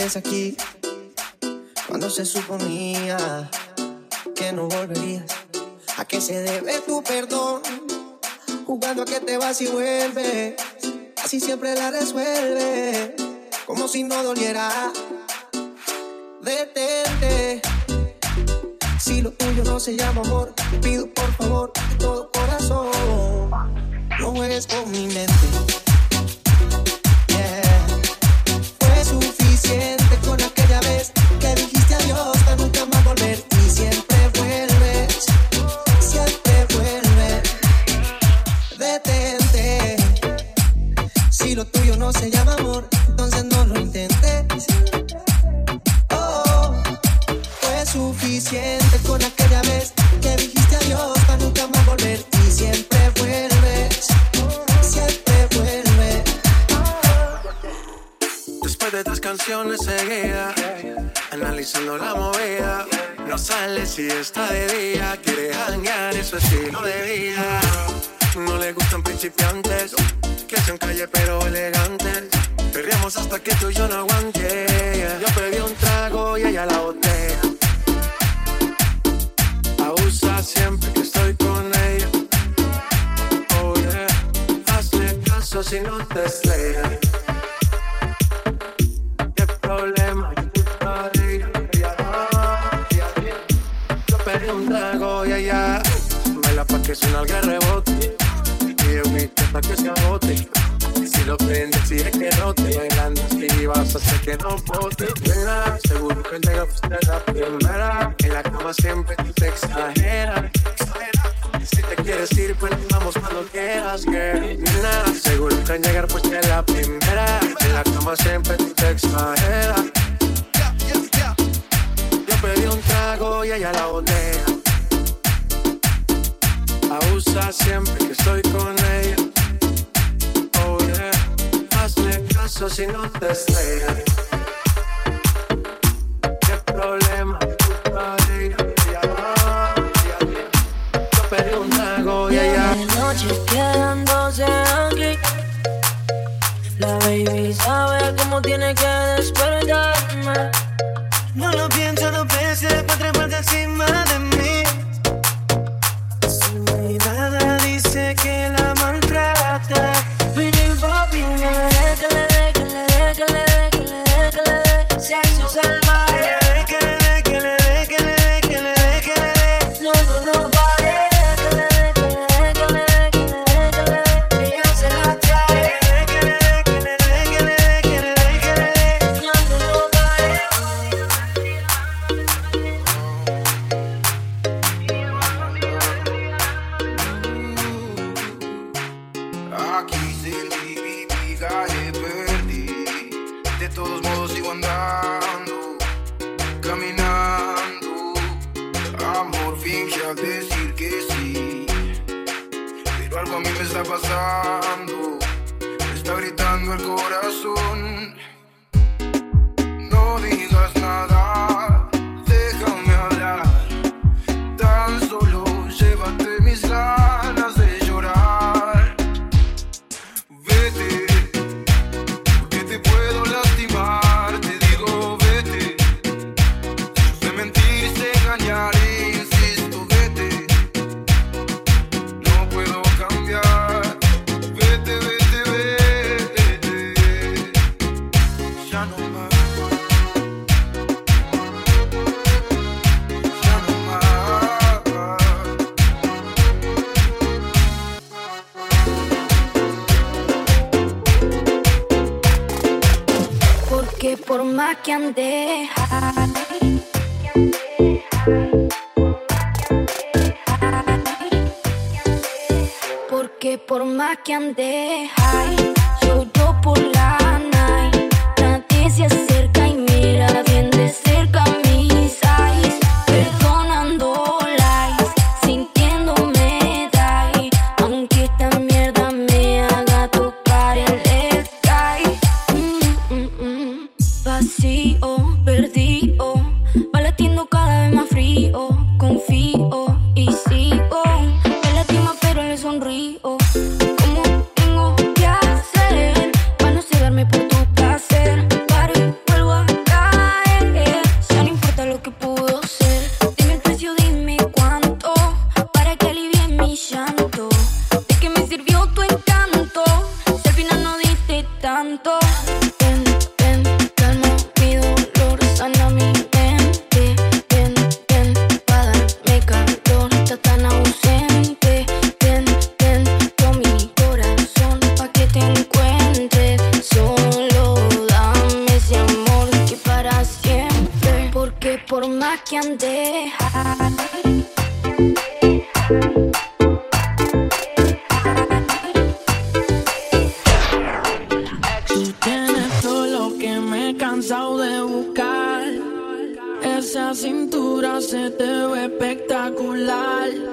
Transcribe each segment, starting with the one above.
aquí cuando se suponía que no volverías? ¿A qué se debe tu perdón? Jugando a que te vas y vuelves, así siempre la resuelve, como si no doliera. Detente, si lo tuyo no se llama amor, te pido por favor de todo corazón, no juegues con mi mente. Si está de día, quiere hangar en su estilo de vida. No le gustan principiantes, que sean calle pero elegantes. Perriamos hasta que tú y yo no aguante. Yo pedí un trago y ella la botella. Abusa siempre que estoy con ella. Oh yeah, hazle caso si no te estrellas. Es que no te bailando, si vas a hacer que no bote. Venga, seguro que llega usted la primera. En la cama siempre tú te exageras. Si te quieres ir, pues vamos cuando quieras, girl. Nada, seguro que al llegar, pues es la primera. En la cama siempre tú te exageras. Yo pedí un trago y ella la botella abusa siempre que estoy con ella. Hazle caso si no te estrellas. ¿Qué problema? Yo pedí un trago y ella. noche quedándose aquí. La baby sabe cómo tiene que despertarme. más que ande. Porque por más que ande, yo, yo por la night, nadie se acerca. por más que ande. Tú tienes todo lo que me he cansado de buscar. Esa cintura se te ve espectacular.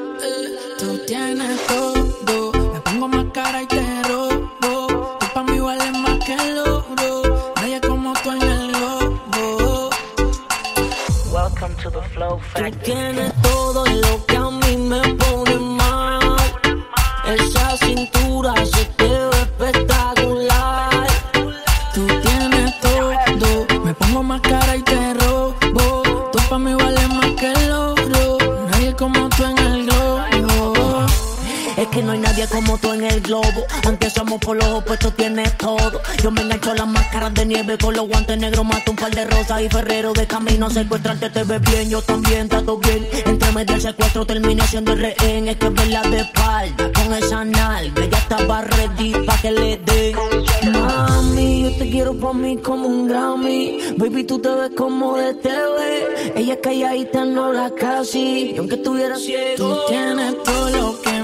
Tú tienes con los opuestos tienes todo. Yo me engancho las máscaras de nieve con los guantes negros, mato un par de rosas y ferrero de camino. Secuestrarte te ves bien, yo también trato bien. Entre medio del secuestro terminé siendo el rehén. Es que verla de espalda con esa nalga. Ya estaba ready pa' que le dé. Mami, yo te quiero pa' mí como un Grammy. Baby, tú te ves como de TV. Ella es calladita no la casi. Y aunque estuviera ciego, tú tienes todo lo que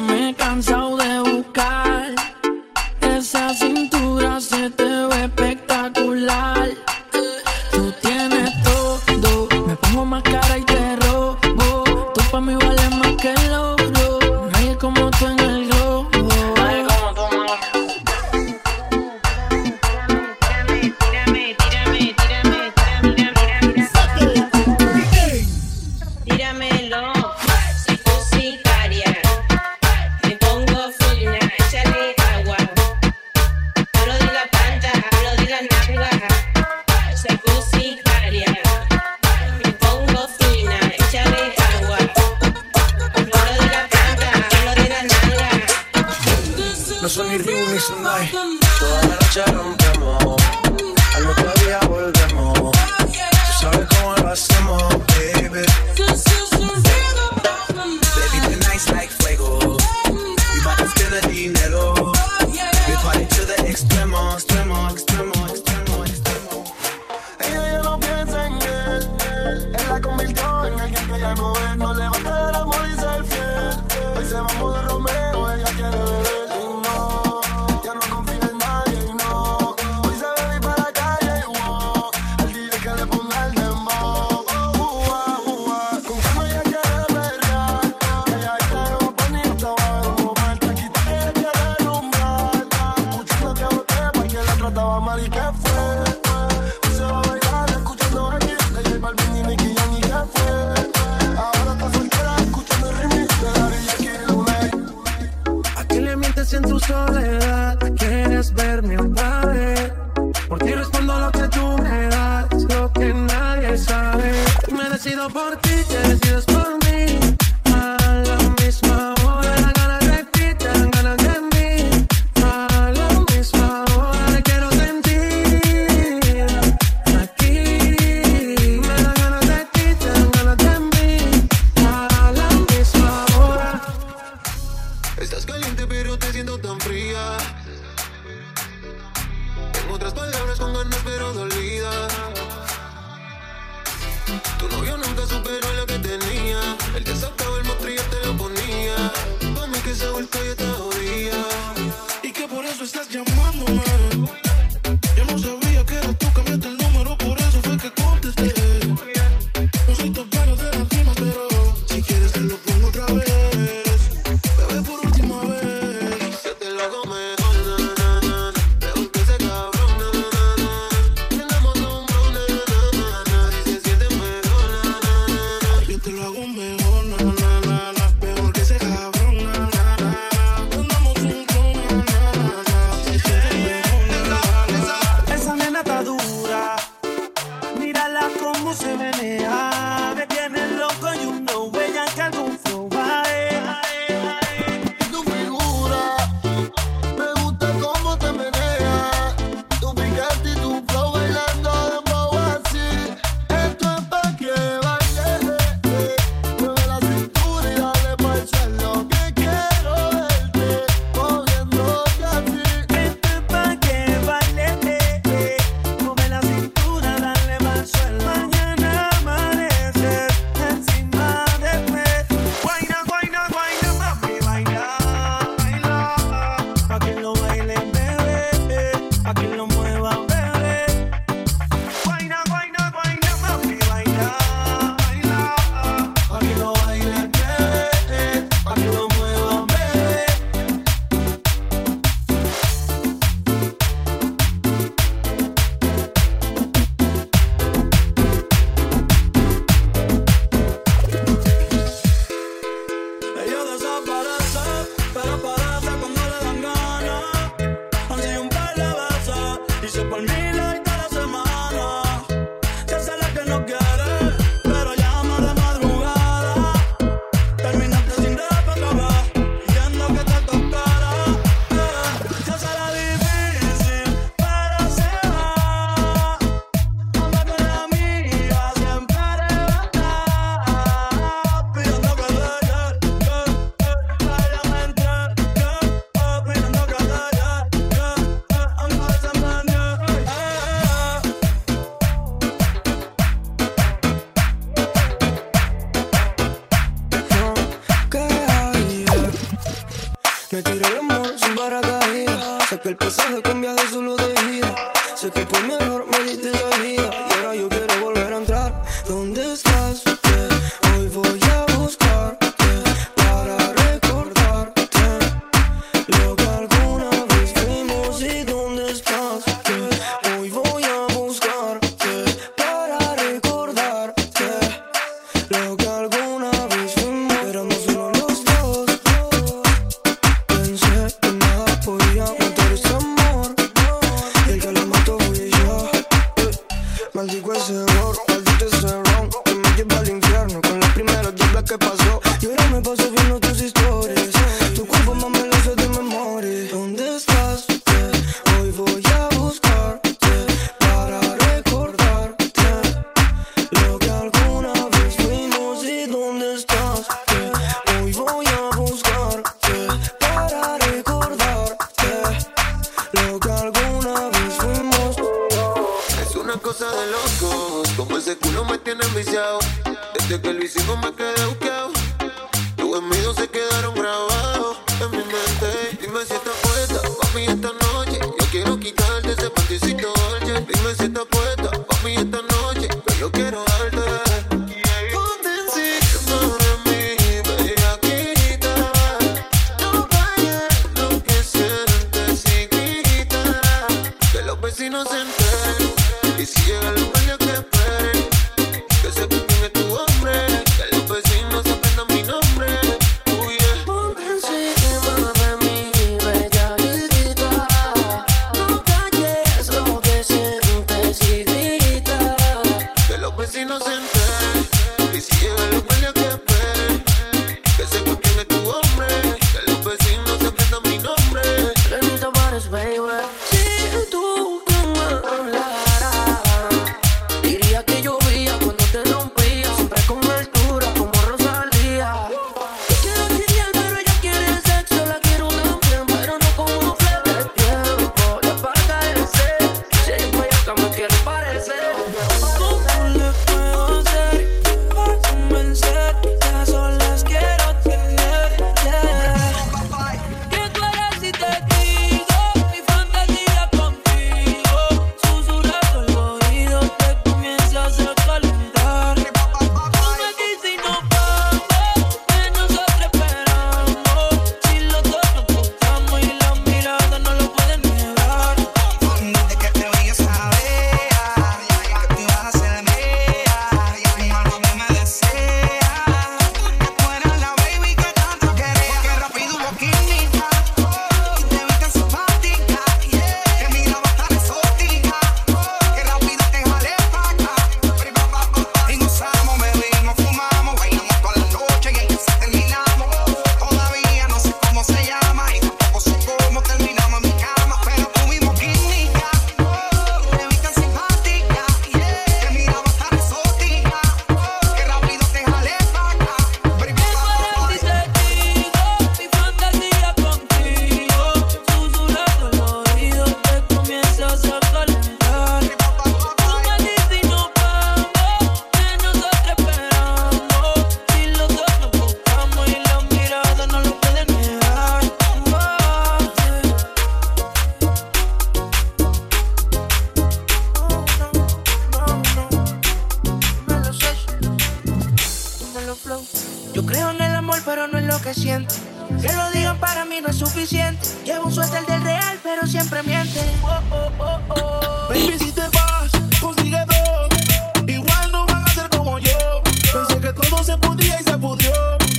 se siente. Que lo digan para mí no es suficiente. Llevo un suéter del real, pero siempre miente. Oh, oh, oh, oh. Baby, si te vas, consigue dos. Igual no van a ser como yo. Pensé que todo se podía y se pudrió.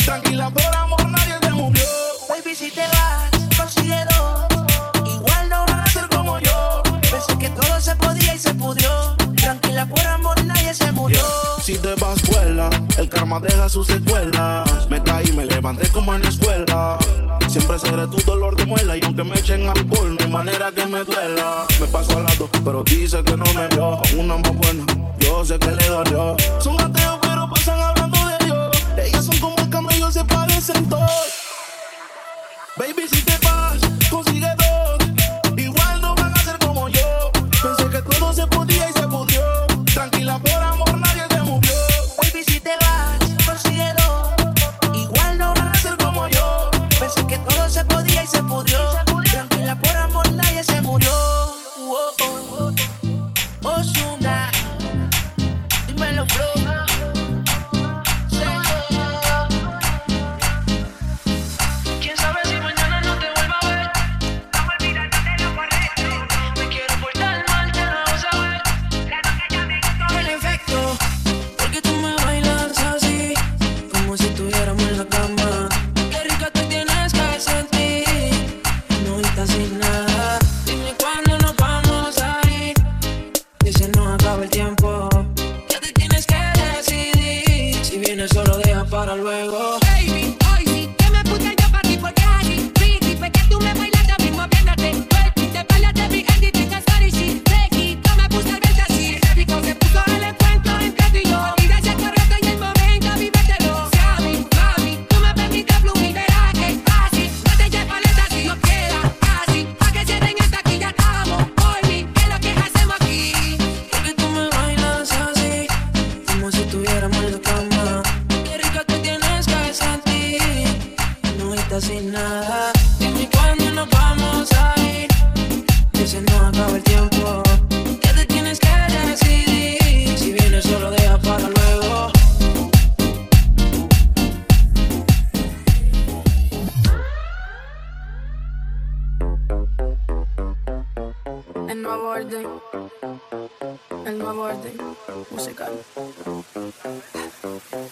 Tranquila, por amor, nadie te murió. Baby, si te vas, consigue dos. Igual no van a ser como yo. Pensé que todo se podía y se pudrió. Tranquila, por amor, nadie se murió. Si te vas, vuela. El karma deja sus secuelas. Me caí, me levanté como en la escuela. Siempre seré tu dolor de muela. Y aunque me echen alcohol, hay manera que me duela. Me paso al lado, pero dice que no me vio. Una más buena, yo sé que le dolió. Son ateos, pero pasan hablando de Dios. Ellas son como el camello, se parecen todos. Baby, si te vas, consigue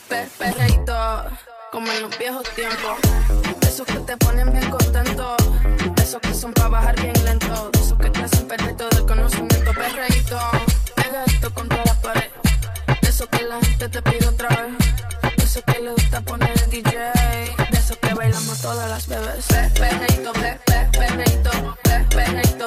Per perreíto, como en los viejos tiempos. Esos que te ponen bien contento, esos que son para bajar bien lento, esos que te hacen perder todo el conocimiento. Perreíto, pega esto contra la pared, esos que la gente te pide otra vez, esos que le gusta poner el DJ, de esos que bailamos todas las bebés. Pe- Perreíto, pe- pe- perreíto, pe- perreíto,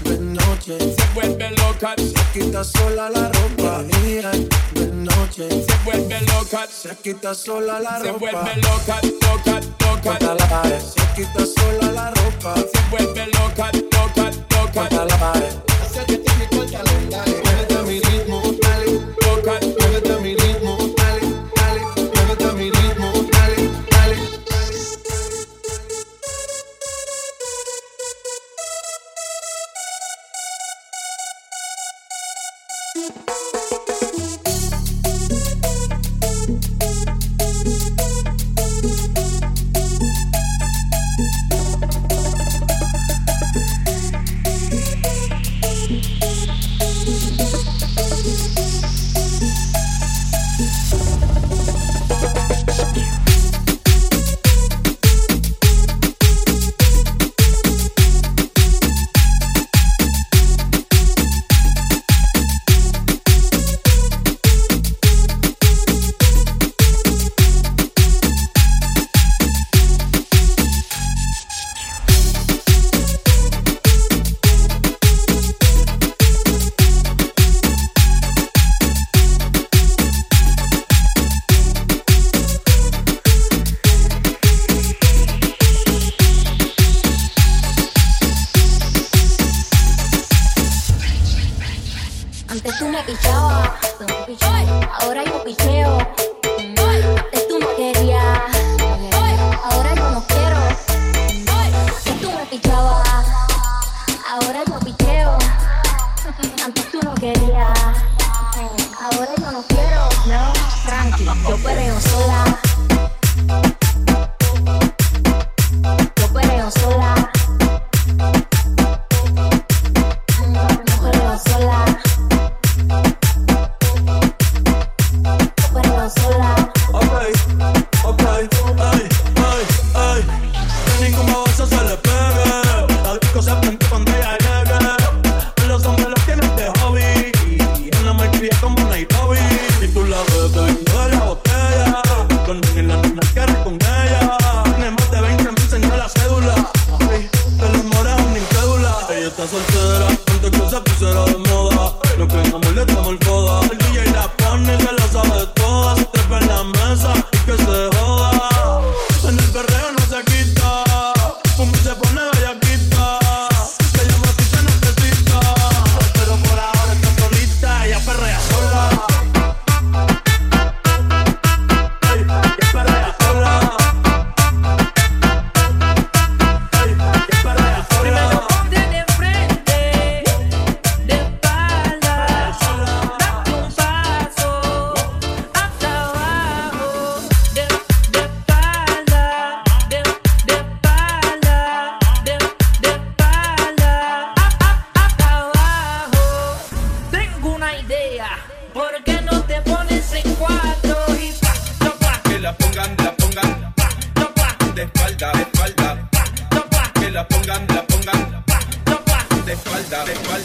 Noche. Se vuelve loca. Se quita sola la ropa. Día, de noche. Se vuelve loca. Se quita sola la ropa. Se vuelve loca, loca, loca. Contra la pared. Se quita sola la ropa. Se vuelve loca, loca, loca. Contra la pared. Acércate a mi pantalón, dale, muévete a mi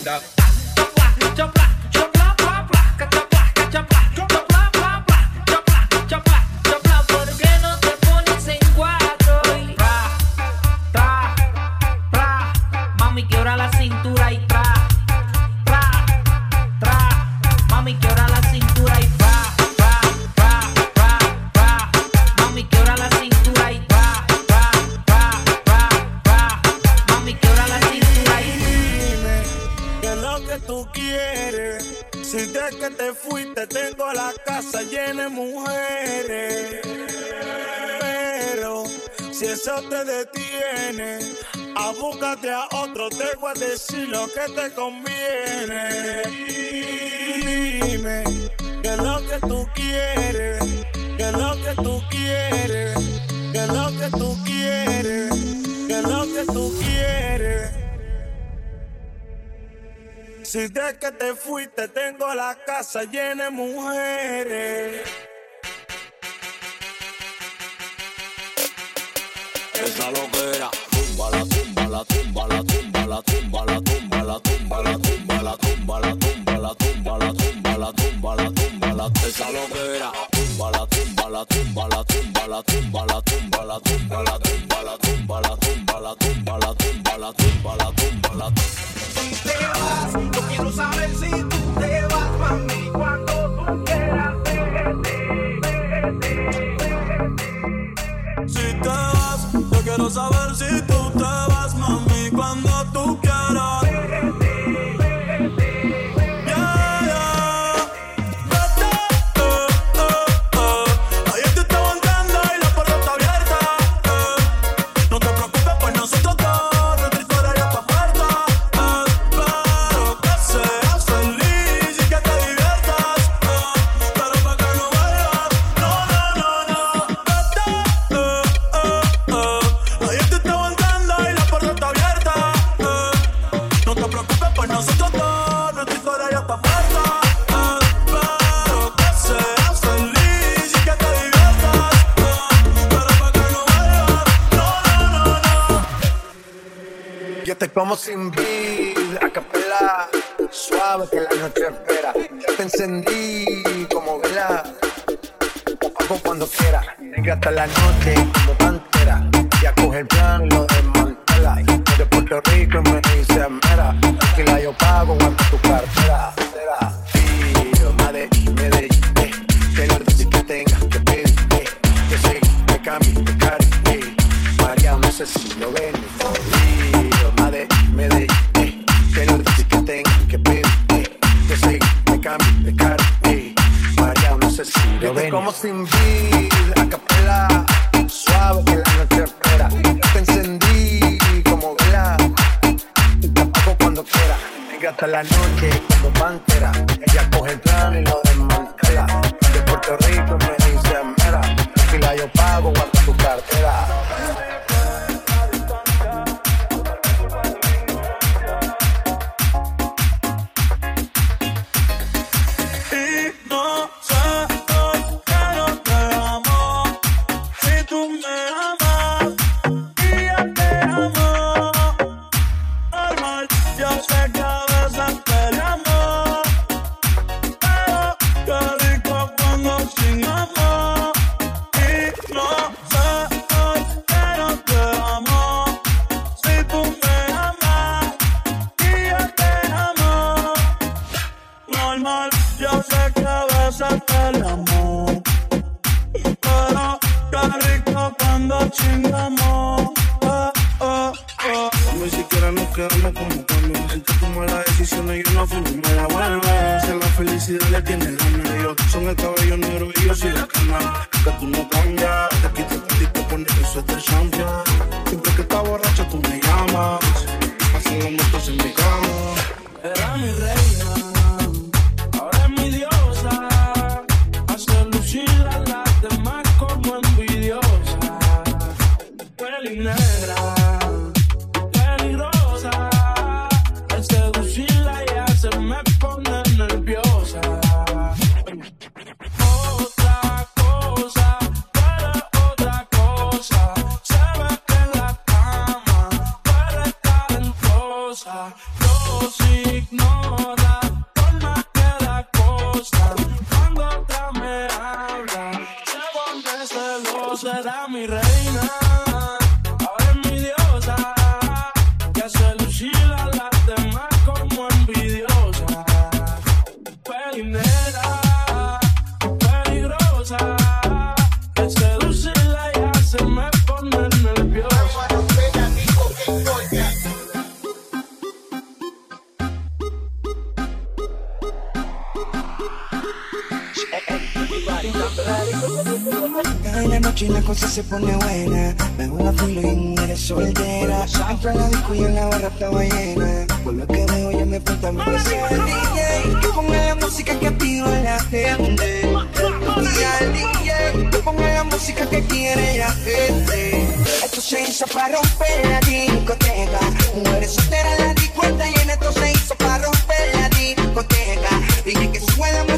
up. Desde que te fuiste tengo la casa llena de mujeres. Esa loquera, tumba la tumba la tumba la tumba la tumba la tumba la tumba la tumba la tumba la tumba la tumba la tumba la tumba la tumba la tumba la tumba tumba, la tumba, la tumba, la tumba, la tumba, la tumba, la tumba, la tumba, la tumba, la tumba, la tumba, la tumba, la tumba, la tumba, la tumba. Si te vas, yo quiero saber si tú te vas, mami, cuando tú quieras, Si te vas, yo quiero saber sin beat, a capela, suave que la noche espera. Ya te encendí como vela, hago cuando quiera, negra hasta la noche como pantera. Ya coge el plan, lo desmantela. De Puerto Rico me dice mera, tranquila yo pago, guarda tu cartera. sin beat, a capela, suave que la noche espera. Te encendí como vela, te apago cuando quiera, hasta la noche. nos quedamos como cuando me senté como la decisión y yo no fui, me la vuelve. Si la felicidad le tiene ganas, yo son el cabello negro y yo soy la cana. Que tú no cambias, te quitas el te pones el suéter champion. Siempre que estás borracha tú me llamas, pasan las noches en mi cama. Era mi rey. que la cosa se pone buena. Me una filo y mujeres solteras. Entra en la disco y en la barra estaba llena. Por lo que veo ya me falta mi presencia. DJ, que ponga la música que tiro la gente. Y al DJ, que ponga la música que quiere la gente. Esto se hizo para romper la discoteca. Mujeres solteras la di cuenta y en esto se hizo para romper la discoteca. Dije que suena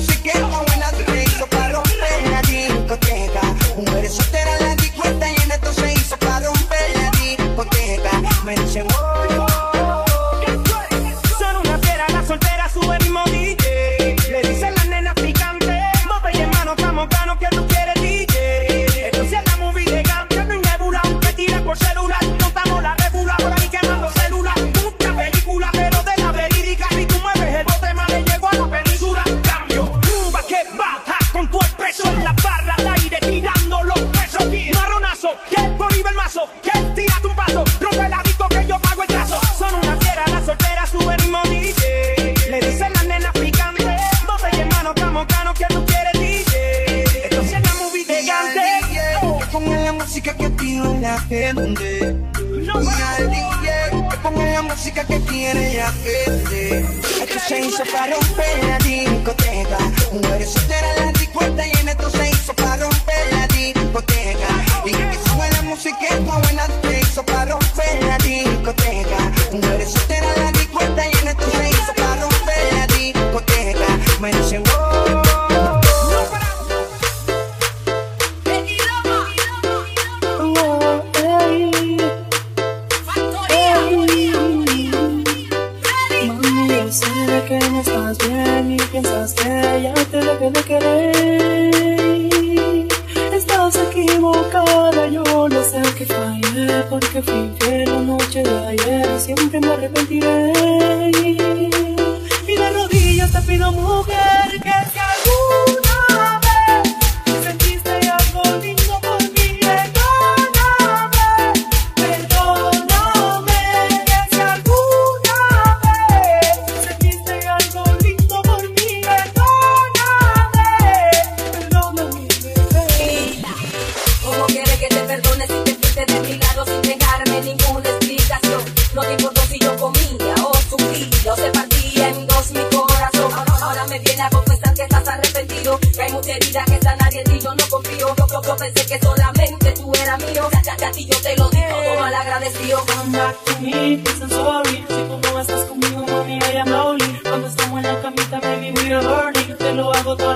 entiende. Una DJ ponga la música que tiene y aprende. Estos se hizo para romper la discoteca.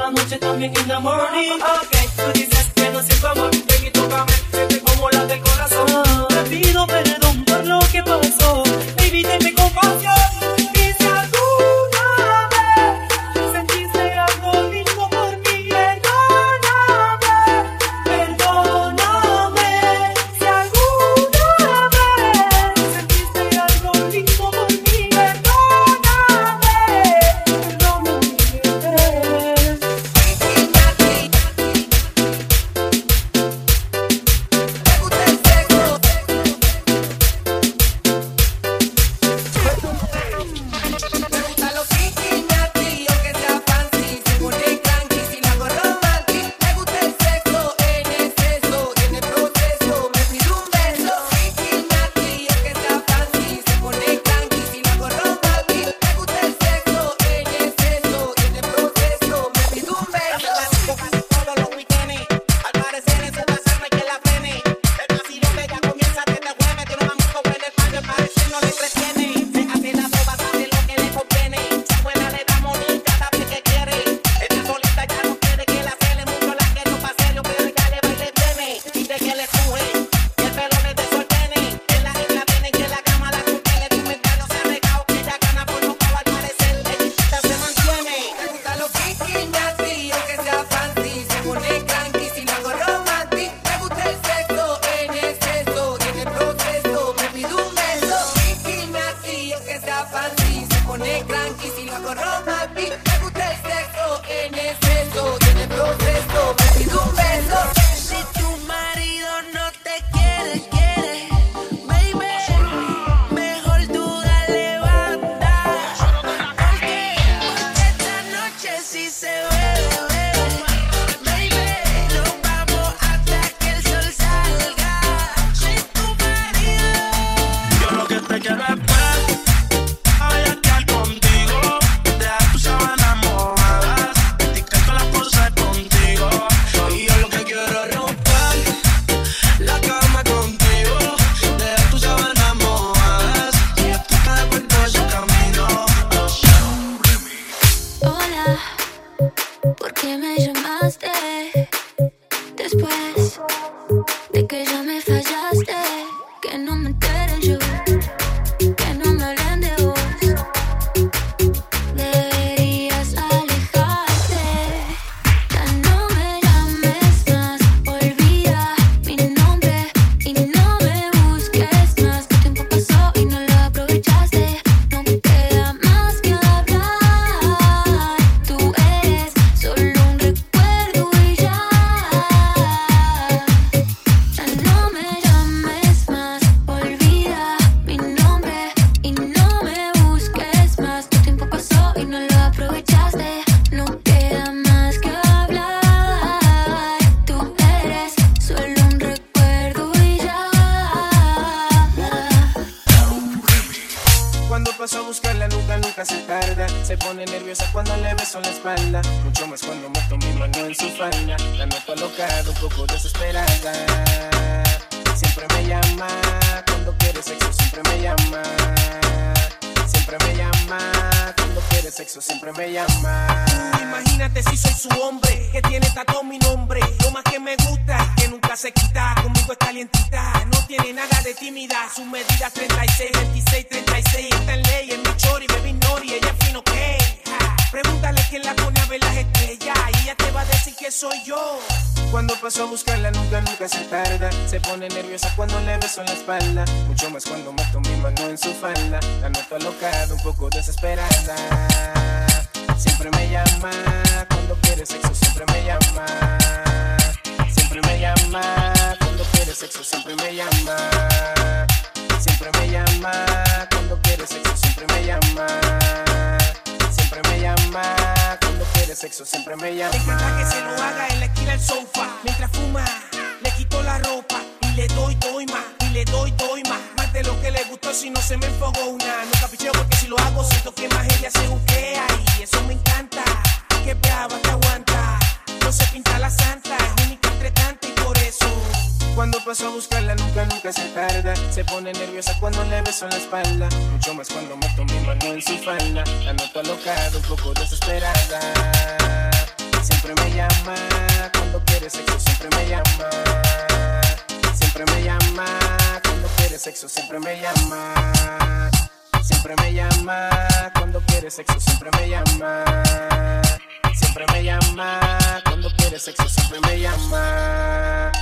la noche, también en la morning. Ok, tú dices sexo siempre me llama. Siempre me llama. Cuando quiere sexo siempre me llama. Siempre me llama. Cuando quiere sexo siempre me llama. Le encanta que se lo haga en la esquina del sofá. Mientras fuma, le quito la ropa. Y le doy, doy más. Y le doy, doy más. Más de lo que le gustó si no se me enfogó una. No capicheo porque si lo hago siento que más ella se juquea. Y eso me encanta. Que brava, que aguanta. No se pinta la santa. Es única entre tantas y por eso. Cuando paso a buscarla nunca, nunca se tarda. Se pone nerviosa cuando le beso la espalda. Mucho más cuando meto mi mano en su falda. La noto alocada, un poco desesperada. Siempre me llama Cuando quiere sexo siempre me llama. Siempre me llama Cuando quiere sexo siempre me llama. Siempre me llama Cuando quiere sexo siempre me llama. Siempre me llama Cuando quiere sexo siempre me llama